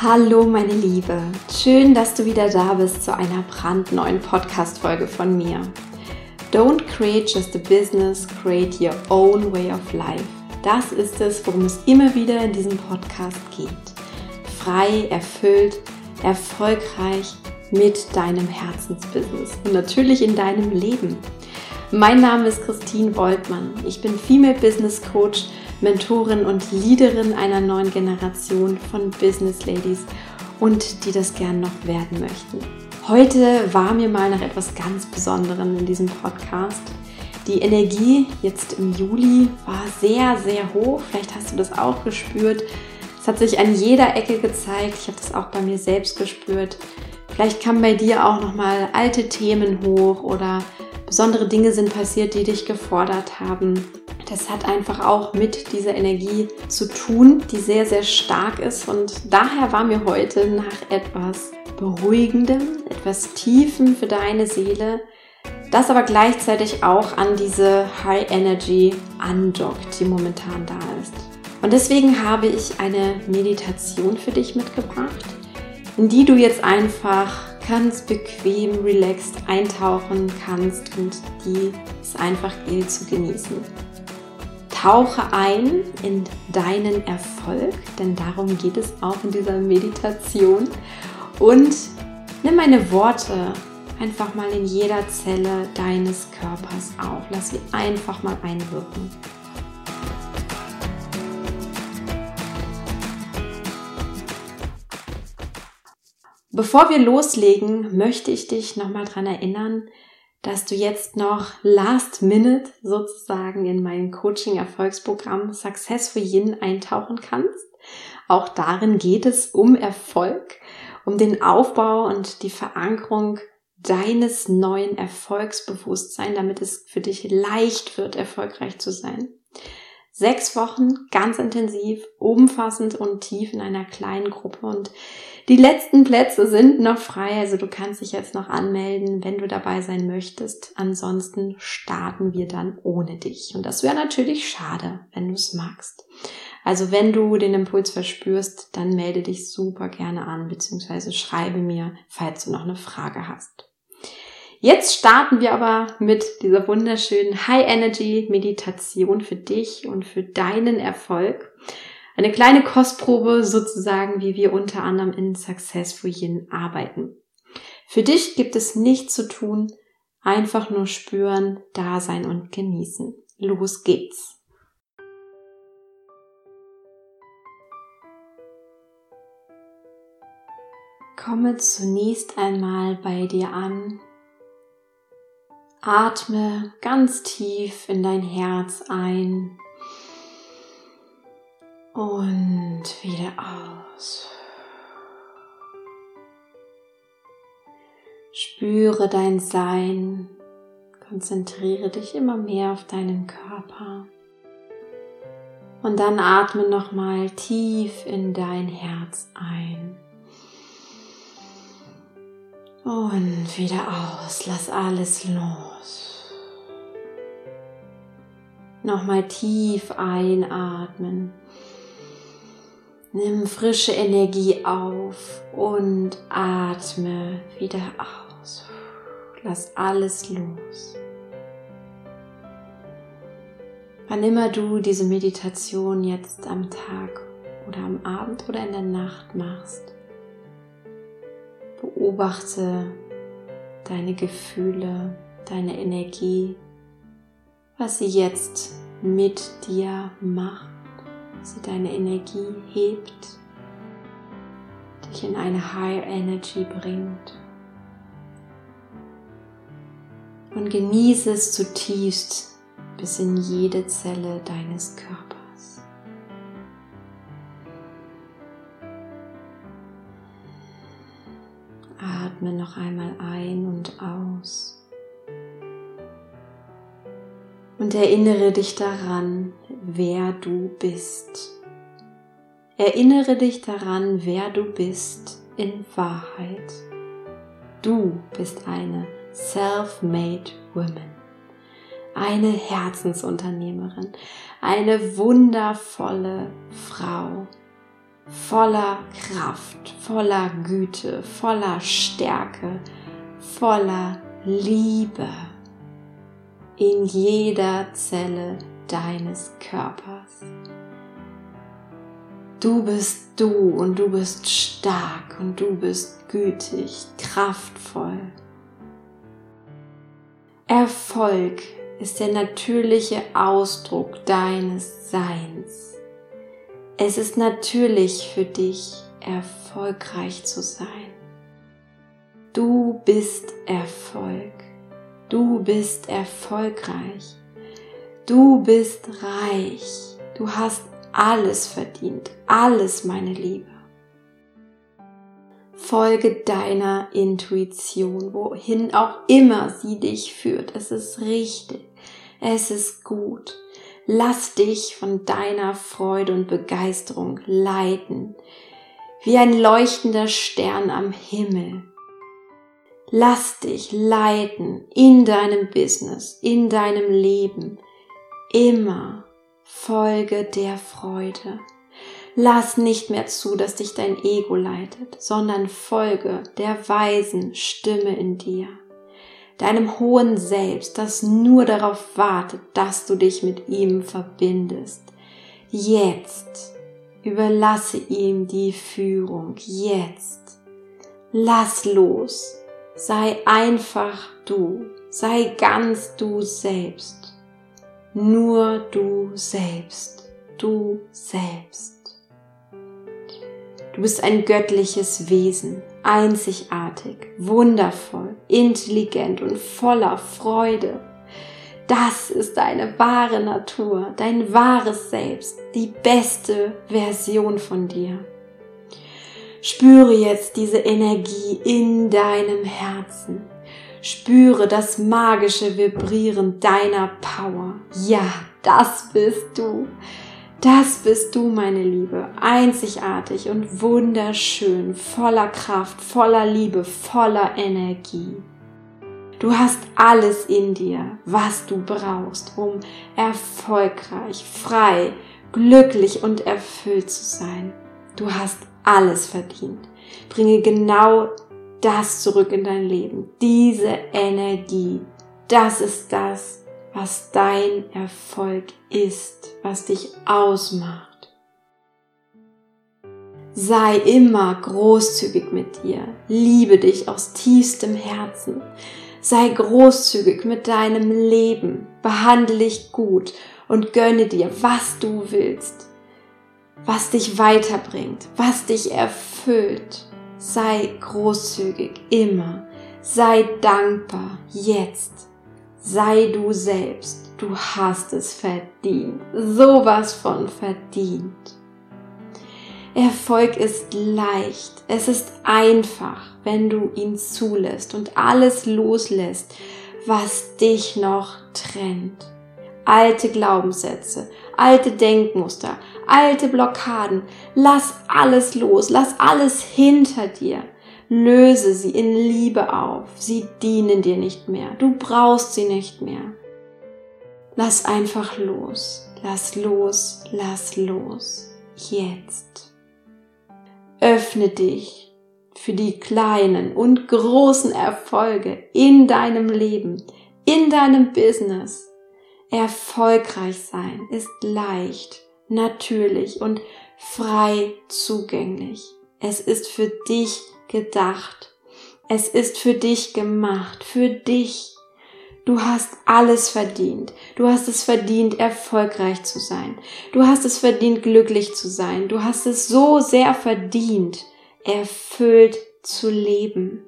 Hallo meine Liebe, schön, dass du wieder da bist zu einer brandneuen Podcast-Folge von mir. Don't create just a business, create your own way of life. Das ist es, worum es immer wieder in diesem Podcast geht. Frei, erfüllt, erfolgreich mit deinem Herzensbusiness und natürlich in deinem Leben. Mein Name ist Christine Woltmann. Ich bin Female Business Coach Mentorin und Leaderin einer neuen Generation von Business Ladies und die das gern noch werden möchten. Heute war mir mal nach etwas ganz Besonderem in diesem Podcast. Die Energie jetzt im Juli war sehr, sehr hoch. Vielleicht hast du das auch gespürt. Es hat sich an jeder Ecke gezeigt. Ich habe das auch bei mir selbst gespürt. Vielleicht kamen bei dir auch noch mal alte Themen hoch oder besondere Dinge sind passiert, die dich gefordert haben. Das hat einfach auch mit dieser Energie zu tun, die sehr, sehr stark ist. Und daher war mir heute nach etwas Beruhigendem, etwas Tiefen für deine Seele, das aber gleichzeitig auch an diese High Energy andockt, die momentan da ist. Und deswegen habe ich eine Meditation für dich mitgebracht, in die du jetzt einfach ganz bequem, relaxed eintauchen kannst und die es einfach gilt zu genießen. Tauche ein in deinen Erfolg, denn darum geht es auch in dieser Meditation. Und nimm meine Worte einfach mal in jeder Zelle deines Körpers auf. Lass sie einfach mal einwirken. Bevor wir loslegen, möchte ich dich nochmal daran erinnern, dass du jetzt noch last minute sozusagen in mein Coaching Erfolgsprogramm Success for Yin eintauchen kannst. Auch darin geht es um Erfolg, um den Aufbau und die Verankerung deines neuen Erfolgsbewusstseins, damit es für dich leicht wird, erfolgreich zu sein. Sechs Wochen ganz intensiv, umfassend und tief in einer kleinen Gruppe und die letzten Plätze sind noch frei, also du kannst dich jetzt noch anmelden, wenn du dabei sein möchtest. Ansonsten starten wir dann ohne dich. Und das wäre natürlich schade, wenn du es magst. Also wenn du den Impuls verspürst, dann melde dich super gerne an, beziehungsweise schreibe mir, falls du noch eine Frage hast. Jetzt starten wir aber mit dieser wunderschönen High Energy Meditation für dich und für deinen Erfolg eine kleine Kostprobe sozusagen, wie wir unter anderem in Successful Yin arbeiten. Für dich gibt es nichts zu tun, einfach nur spüren, da sein und genießen. Los geht's. Komme zunächst einmal bei dir an. Atme ganz tief in dein Herz ein und wieder aus. Spüre dein Sein, konzentriere dich immer mehr auf deinen Körper. Und dann atme nochmal tief in dein Herz ein. Und wieder aus, lass alles los. Nochmal tief einatmen. Nimm frische Energie auf und atme wieder aus. Lass alles los. Wann immer du diese Meditation jetzt am Tag oder am Abend oder in der Nacht machst, beobachte deine Gefühle, deine Energie, was sie jetzt mit dir macht sie deine Energie hebt, dich in eine High Energy bringt. Und genieße es zutiefst bis in jede Zelle deines Körpers. Atme noch einmal ein und aus. Und erinnere dich daran, wer du bist. Erinnere dich daran, wer du bist in Wahrheit. Du bist eine self-made woman, eine Herzensunternehmerin, eine wundervolle Frau, voller Kraft, voller Güte, voller Stärke, voller Liebe in jeder Zelle deines Körpers. Du bist du und du bist stark und du bist gütig, kraftvoll. Erfolg ist der natürliche Ausdruck deines Seins. Es ist natürlich für dich, erfolgreich zu sein. Du bist Erfolg. Du bist erfolgreich. Du bist reich. Du hast alles verdient. Alles, meine Liebe. Folge deiner Intuition, wohin auch immer sie dich führt. Es ist richtig. Es ist gut. Lass dich von deiner Freude und Begeisterung leiten, wie ein leuchtender Stern am Himmel. Lass dich leiten in deinem Business, in deinem Leben. Immer folge der Freude. Lass nicht mehr zu, dass dich dein Ego leitet, sondern folge der weisen Stimme in dir deinem hohen Selbst, das nur darauf wartet, dass du dich mit ihm verbindest. Jetzt überlasse ihm die Führung. Jetzt lass los. Sei einfach du. Sei ganz du selbst. Nur du selbst. Du selbst. Du bist ein göttliches Wesen, einzigartig, wundervoll, intelligent und voller Freude. Das ist deine wahre Natur, dein wahres Selbst, die beste Version von dir. Spüre jetzt diese Energie in deinem Herzen. Spüre das magische Vibrieren deiner Power. Ja, das bist du. Das bist du, meine Liebe, einzigartig und wunderschön, voller Kraft, voller Liebe, voller Energie. Du hast alles in dir, was du brauchst, um erfolgreich, frei, glücklich und erfüllt zu sein. Du hast alles verdient. Bringe genau das zurück in dein Leben, diese Energie. Das ist das, was dein Erfolg ist, was dich ausmacht. Sei immer großzügig mit dir, liebe dich aus tiefstem Herzen, sei großzügig mit deinem Leben, behandle dich gut und gönne dir, was du willst, was dich weiterbringt, was dich erfüllt. Sei großzügig immer, sei dankbar jetzt Sei du selbst. Du hast es verdient. Sowas von verdient. Erfolg ist leicht. Es ist einfach, wenn du ihn zulässt und alles loslässt, was dich noch trennt. Alte Glaubenssätze, alte Denkmuster, alte Blockaden. Lass alles los. Lass alles hinter dir. Löse sie in Liebe auf. Sie dienen dir nicht mehr. Du brauchst sie nicht mehr. Lass einfach los. Lass los. Lass los. Jetzt. Öffne dich für die kleinen und großen Erfolge in deinem Leben, in deinem Business. Erfolgreich sein ist leicht, natürlich und frei zugänglich. Es ist für dich gedacht. Es ist für dich gemacht, für dich. Du hast alles verdient. Du hast es verdient, erfolgreich zu sein. Du hast es verdient, glücklich zu sein. Du hast es so sehr verdient, erfüllt zu leben.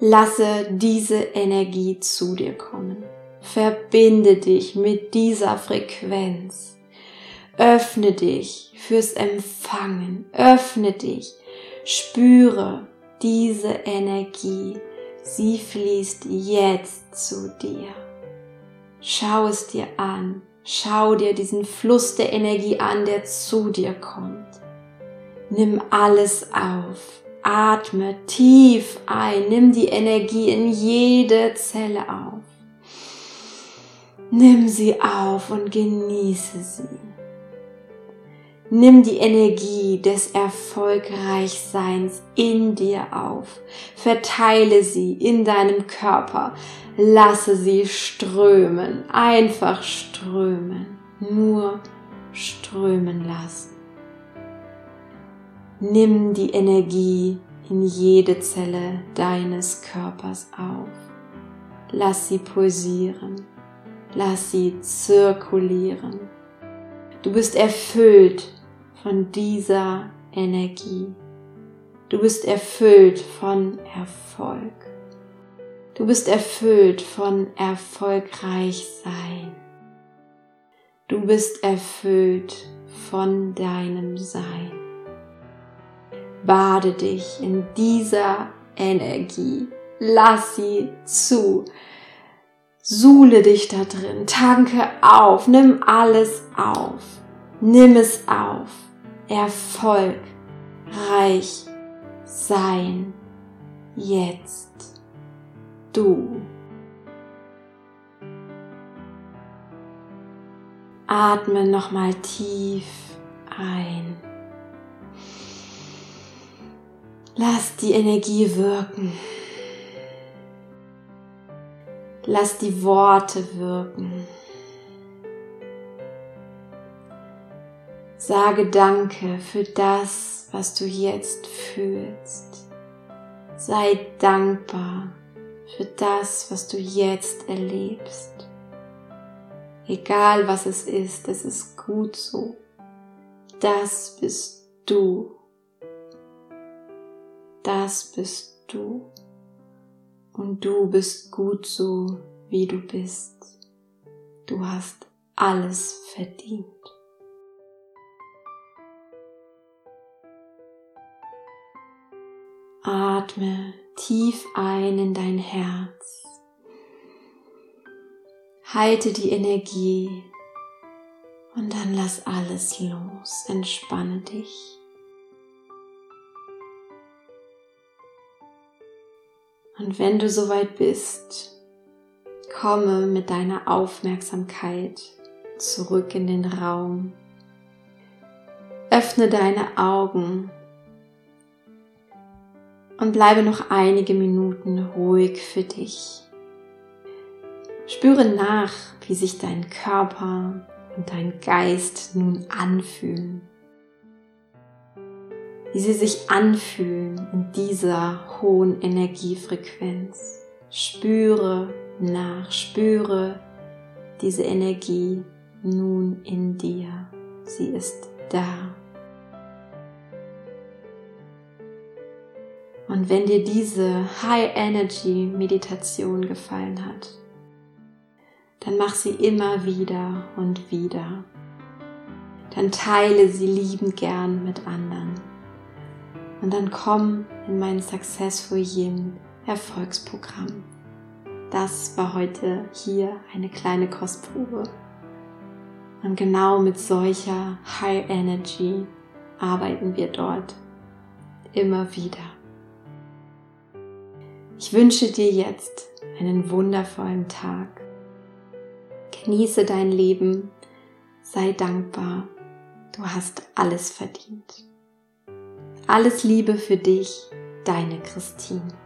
Lasse diese Energie zu dir kommen. Verbinde dich mit dieser Frequenz. Öffne dich fürs Empfangen. Öffne dich Spüre diese Energie. Sie fließt jetzt zu dir. Schau es dir an. Schau dir diesen Fluss der Energie an, der zu dir kommt. Nimm alles auf. Atme tief ein. Nimm die Energie in jede Zelle auf. Nimm sie auf und genieße sie. Nimm die Energie des Erfolgreichseins in dir auf. Verteile sie in deinem Körper. Lasse sie strömen. Einfach strömen. Nur strömen lassen. Nimm die Energie in jede Zelle deines Körpers auf. Lass sie pulsieren. Lass sie zirkulieren. Du bist erfüllt von dieser Energie. Du bist erfüllt von Erfolg. Du bist erfüllt von erfolgreich sein. Du bist erfüllt von deinem Sein. Bade dich in dieser Energie. Lass sie zu. Suhle dich da drin. Tanke auf. Nimm alles auf. Nimm es auf. Erfolg. Reich. Sein. Jetzt. Du. Atme nochmal tief ein. Lass die Energie wirken. Lass die Worte wirken. Sage Danke für das, was du jetzt fühlst. Sei dankbar für das, was du jetzt erlebst. Egal was es ist, es ist gut so. Das bist du. Das bist du. Und du bist gut so, wie du bist. Du hast alles verdient. Atme tief ein in dein Herz. Halte die Energie und dann lass alles los. Entspanne dich. Und wenn du soweit bist, komme mit deiner Aufmerksamkeit zurück in den Raum. Öffne deine Augen und bleibe noch einige Minuten ruhig für dich. Spüre nach, wie sich dein Körper und dein Geist nun anfühlen wie sie sich anfühlen in dieser hohen Energiefrequenz. Spüre nach, spüre diese Energie nun in dir. Sie ist da. Und wenn dir diese High Energy Meditation gefallen hat, dann mach sie immer wieder und wieder. Dann teile sie liebend gern mit anderen. Und dann komm in mein Successful Yin Erfolgsprogramm. Das war heute hier eine kleine Kostprobe. Und genau mit solcher High Energy arbeiten wir dort immer wieder. Ich wünsche dir jetzt einen wundervollen Tag. Genieße dein Leben, sei dankbar, du hast alles verdient. Alles Liebe für dich, deine Christine.